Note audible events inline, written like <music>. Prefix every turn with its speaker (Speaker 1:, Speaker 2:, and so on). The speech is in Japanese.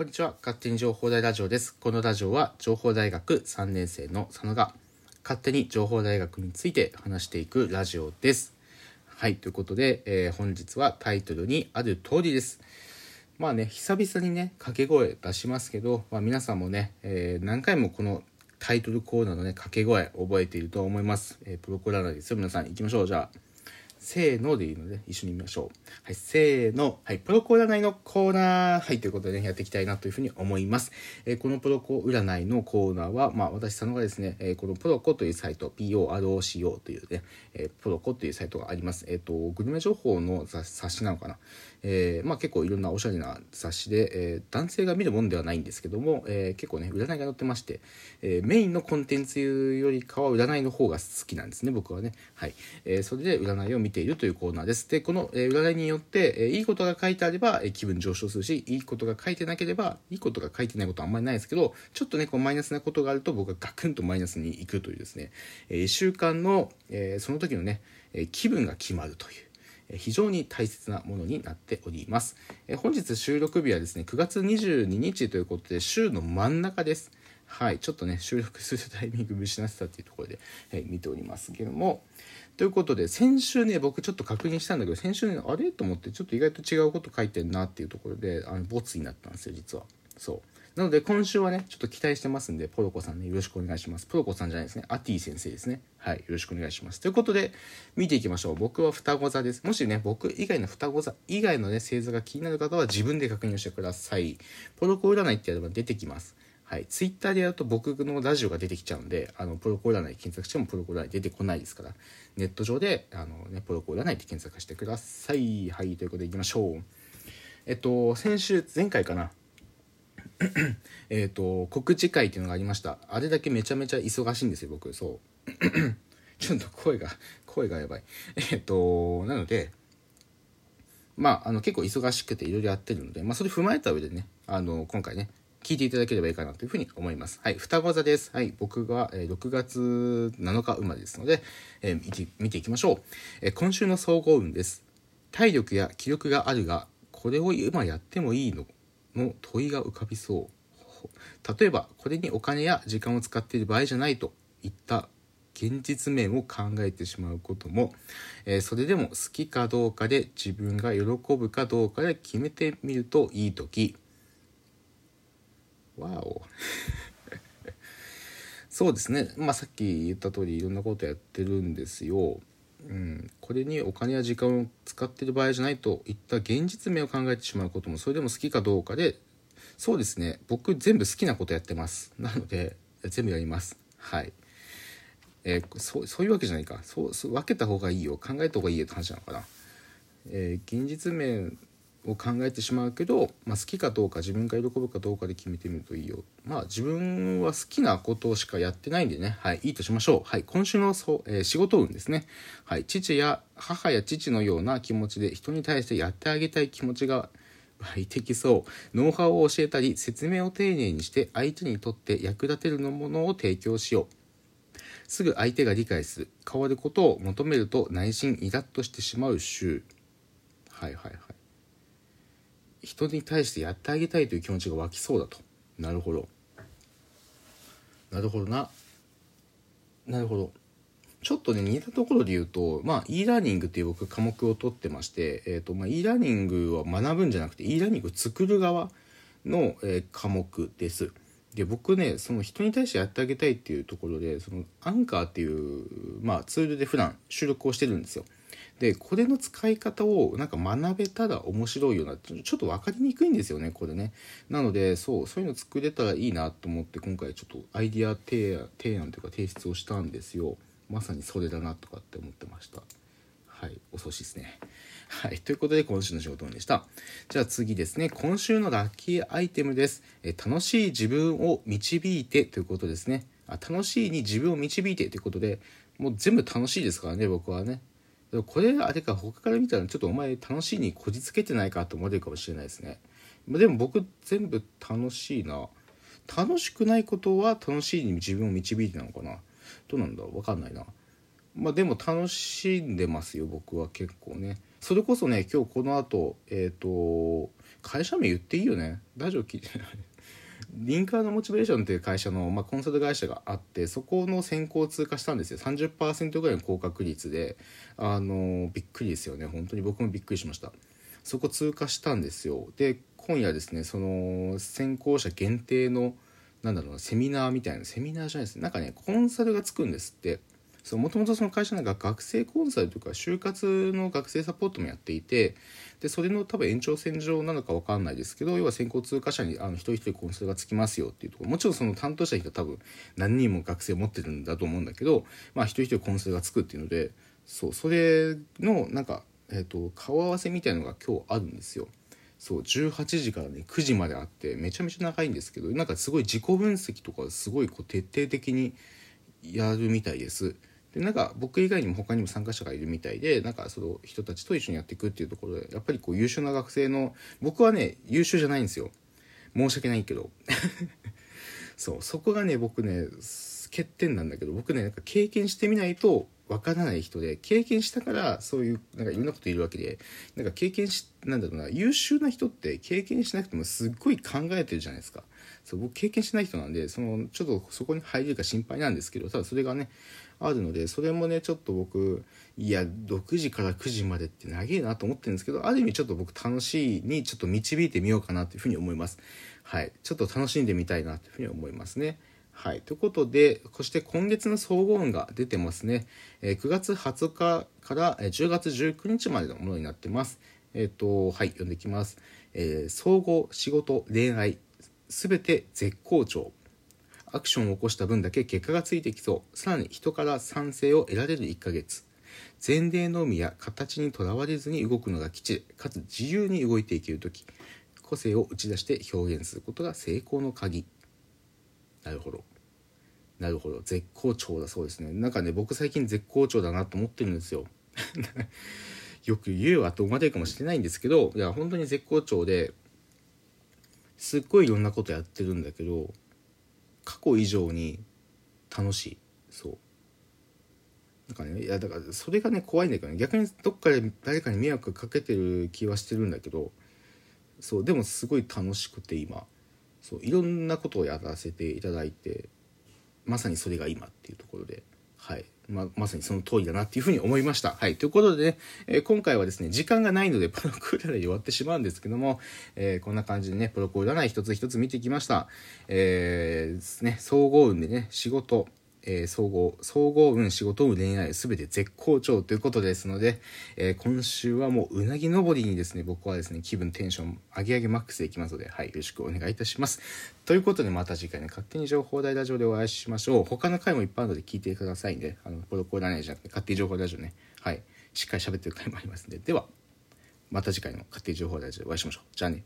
Speaker 1: こんにちは。勝手に情報大ラジオです。このラジオは情報大学3年生の佐野が勝手に情報大学について話していくラジオです。はい。ということで、えー本日はタイトルにある通りです。まあね、久々にね、掛け声出しますけど、まあ皆さんもね、えー何回もこのタイトルコーナーのね、掛け声覚えていると思います。えープロコラーナですよ。皆さん行きましょう。じゃあ。せーのでいいので、一緒に見ましょう。はい、せーの。はい、プロコ占いのコーナー。はい、ということでね、やっていきたいなというふうに思います。えーこのプロコ占いのコーナーは、まあ、私、佐野がですね、えーこのプロコというサイト、POROCO というね、えープロコというサイトがあります。えっ、と、グルメ情報の雑冊子なのかな。えーまあ結構いろんなおしゃれな雑誌で、えー男性が見るもんではないんですけども、えー結構ね占いが載ってまして、えーメインのコンテンツよりかは占いの方が好きなんですね僕はね。はい、えーそれで占いを見ているというコーナーです。でこの、えー占いによって、えーいいことが書いてあれば、えー気分上昇するしいいことが書いてなければいいことが書いてないことはあんまりないですけどちょっとねこうマイナスなことがあると僕はガクンとマイナスにいくというですね、え1週間の、えーその時のね、えー気分が決まるという。非常に大切なものになっております。え本日収録日はですね、9月22日ということで、週の真ん中です。はい、ちょっとね、収録するタイミング失ってたっていうところで、えー見ておりますけども、ということで、先週ね、僕ちょっと確認したんだけど、先週ね、あれ？と思って、ちょっと意外と違うこと書いてんなっていうところで、あの、ボツになったんですよ、実は。そう。なので今週はね、ちょっと期待してますんで、ポロコさんね、よろしくお願いします。ポロコさんじゃないですね、アティ先生ですね。はい、よろしくお願いします。ということで、見ていきましょう。僕は双子座です。もしね、僕以外の双子座以外のね、星座が気になる方は自分で確認をしてください。ポロコ占いってやれば出てきます。はい、ツイッターでやると僕のラジオが出てきちゃうんで、あの、プロコ占い検索してもプロコ占い出てこないですから、ネット上で、あのね、プロコ占いって検索してください。はい、ということでいきましょう。えっと、先週、前回かな、<clears throat> えっと告知会っていうのがありましたあれだけめちゃめちゃ忙しいんですよ僕そう <clears throat> ちょっと声が声がやばいえっとなのでまああの結構忙しくていろいろやってるので、まあ、それ踏まえた上でねあの今回ね聞いていただければいいかなというふうに思います。はい、双子座です。はい、僕が、えー6月7日生まれですので、えー見て見ていきましょう、えー今週の総合運です。体力や気力があるが、これを今やってもいいのの問いが浮かびそう。例えばこれにお金や時間を使っている場合じゃないといった現実面を考えてしまうことも、えーそれでも好きかどうかで自分が喜ぶかどうかで決めてみるといい時。わお。<laughs> そうですね。まあさっき言った通りいろんなことやってるんですよ。うん、これにお金や時間を使ってる場合じゃないといった現実面を考えてしまうこともそれでも好きかどうかでそうですね。僕全部好きなことやってます。<laughs> なので全部やります。<laughs> はい。えーそうそういうわけじゃないか。そうそう分けた方がいいよ。考えた方がいいよって話なのかな、えー現実面を考えてしまうけど、まあ、好きかどうか自分が喜ぶかどうかで決めてみるといいよ。まあ自分は好きなことしかやってないんでね。はいいいとしましょう。はい今週のそ、えー仕事運ですね。はい父や母や父のような気持ちで人に対してやってあげたい気持ちが湧いてきそう。ノウハウを教えたり説明を丁寧にして相手にとって役立てるのものを提供しよう。すぐ相手が理解する。変わることを求めると内心イラッとしてしまう週。はいはいはい。人に対してやってあげたいという気持ちが湧きそうだと。なるほど。なるほどな。なるほど。ちょっとね似たところで言うとまあ e ラーニングっていう僕科目を取ってまして、えーとまあ、e ラーニングは学ぶんじゃなくて e ラーニングを作る側の、えー科目です。で僕ねその人に対してやってあげたいっていうところでそのアンカーっていう、まあ、ツールで普段収録をしてるんですよ。でこれの使い方をなんか学べたら面白いようなちょっと分かりにくいんですよねこれね。なのでそうそういうの作れたらいいなと思って今回ちょっとアイディア提案提案というか提出をしたんですよ。まさにそれだなとかって思ってました。はい遅しですね。はいということで今週の仕事でした。じゃあ次ですね。今週のラッキーアイテムです。え楽しい自分を導いてということですね。あ楽しいに自分を導いてということでもう全部楽しいですからね僕はね。でもこれあれか他から見たらちょっとお前楽しいにこじつけてないかと思われるかもしれないですね。でも僕全部楽しいな。楽しくないことは楽しいに自分を導いてなのかな。どうなんだろう。分かんないな。まあでも楽しんでますよ僕は結構ね。それこそね今日この後えっ、と会社名言っていいよね。ラジオ聞いて。な <laughs> いリンカーのモチベーションっていう会社の、まあ、コンサル会社があってそこの選考を通過したんですよ。30%ぐらいの合格率で。あのびっくりですよね。本当に。僕もびっくりしました。そこ通過したんですよ。で今夜ですねその選考者限定のなんだろうなセミナーみたいな。セミナーじゃないです。なんかねコンサルがつくんですって。もともとその会社なんか学生コンサルとか就活の学生サポートもやっていてでそれの多分延長線上なのか分かんないですけど要は先行通過者にあの一人一人コンサルがつきますよっていうところもちろんその担当者の人は多分何人も学生持ってるんだと思うんだけどまあ一人一人コンサルがつくっていうのでそうそれのなんか、えーと、顔合わせみたいのが今日あるんですよ。そう18時からね9時まであってめちゃめちゃ長いんですけどなんかすごい自己分析とかすごいこう徹底的にやるみたいです。でなんか僕以外にも他にも参加者がいるみたいでなんかその人たちと一緒にやっていくっていうところでやっぱりこう優秀な学生の僕はね優秀じゃないんですよ。申し訳ないけど。<laughs> そうそこがね僕ね欠点なんだけど僕ねなんか経験してみないとわからない人で経験したからそういうなんかいろんなこと言えるわけで。なんか経験しなんだろうな優秀な人って経験しなくてもすっごい考えてるじゃないですか。そう僕経験しない人なんでそのちょっとそこに入れるか心配なんですけどただそれがねあるのでそれもねちょっと僕いや6時から9時までって長えなと思ってるんですけどある意味ちょっと僕楽しいにちょっと導いてみようかなというふうに思います。はい。ちょっと楽しんでみたいなというふうに思いますね。はい。ということで、そして今月の総合運が出てますね。えー、9月20日から10月19日までのものになってます。えっ、ー、と、はい、読んでいきます。えー、総合、仕事、恋愛、すべて絶好調。アクションを起こした分だけ結果がついてきそう。さらに人から賛成を得られる1ヶ月。前例のみや形にとらわれずに動くのが基地かつ自由に動いていける時個性を打ち出して表現することが成功の鍵なるほどなるほど。絶好調だそうですね。なんかね僕最近絶好調だなと思ってるんですよ。<laughs> よく言うはと思われるかもしれないんですけどいや本当に絶好調ですっごいいろんなことやってるんだけど過去以上に楽しい。そう。なんかねいやだからそれがね怖いんだけどね。逆にどっかで誰かに迷惑かけてる気はしてるんだけどそうでもすごい楽しくて今。そういろんなことをやらせていただいて。まさにそれが今っていうところではいままさにその通りだなっていうふうに思いました。はい。ということでね、えー、今回はですね、時間がないのでプロコーラーで終わってしまうんですけども、えー、こんな感じでね、プロコール占い一つ一つ見てきました。えー、ですね、総合運でね、仕事、えー、総合、総合運、仕事運、恋愛、すべて絶好調ということですので、えー、今週はもううなぎ登りにですね、僕はですね、気分、テンション、上げ上げマックスでいきますので、はい、よろしくお願いいたします。ということで、また次回ね、勝手に情報大ラジオでお会いしましょう。他の回もいっぱいあるので聞いてくださいね。あの、プロコーダーじゃなくて、勝手に情報ラジオね、はい、しっかり喋ってる回もありますので、では、また次回の勝手に情報大ラジオでお会いしましょう。じゃあね。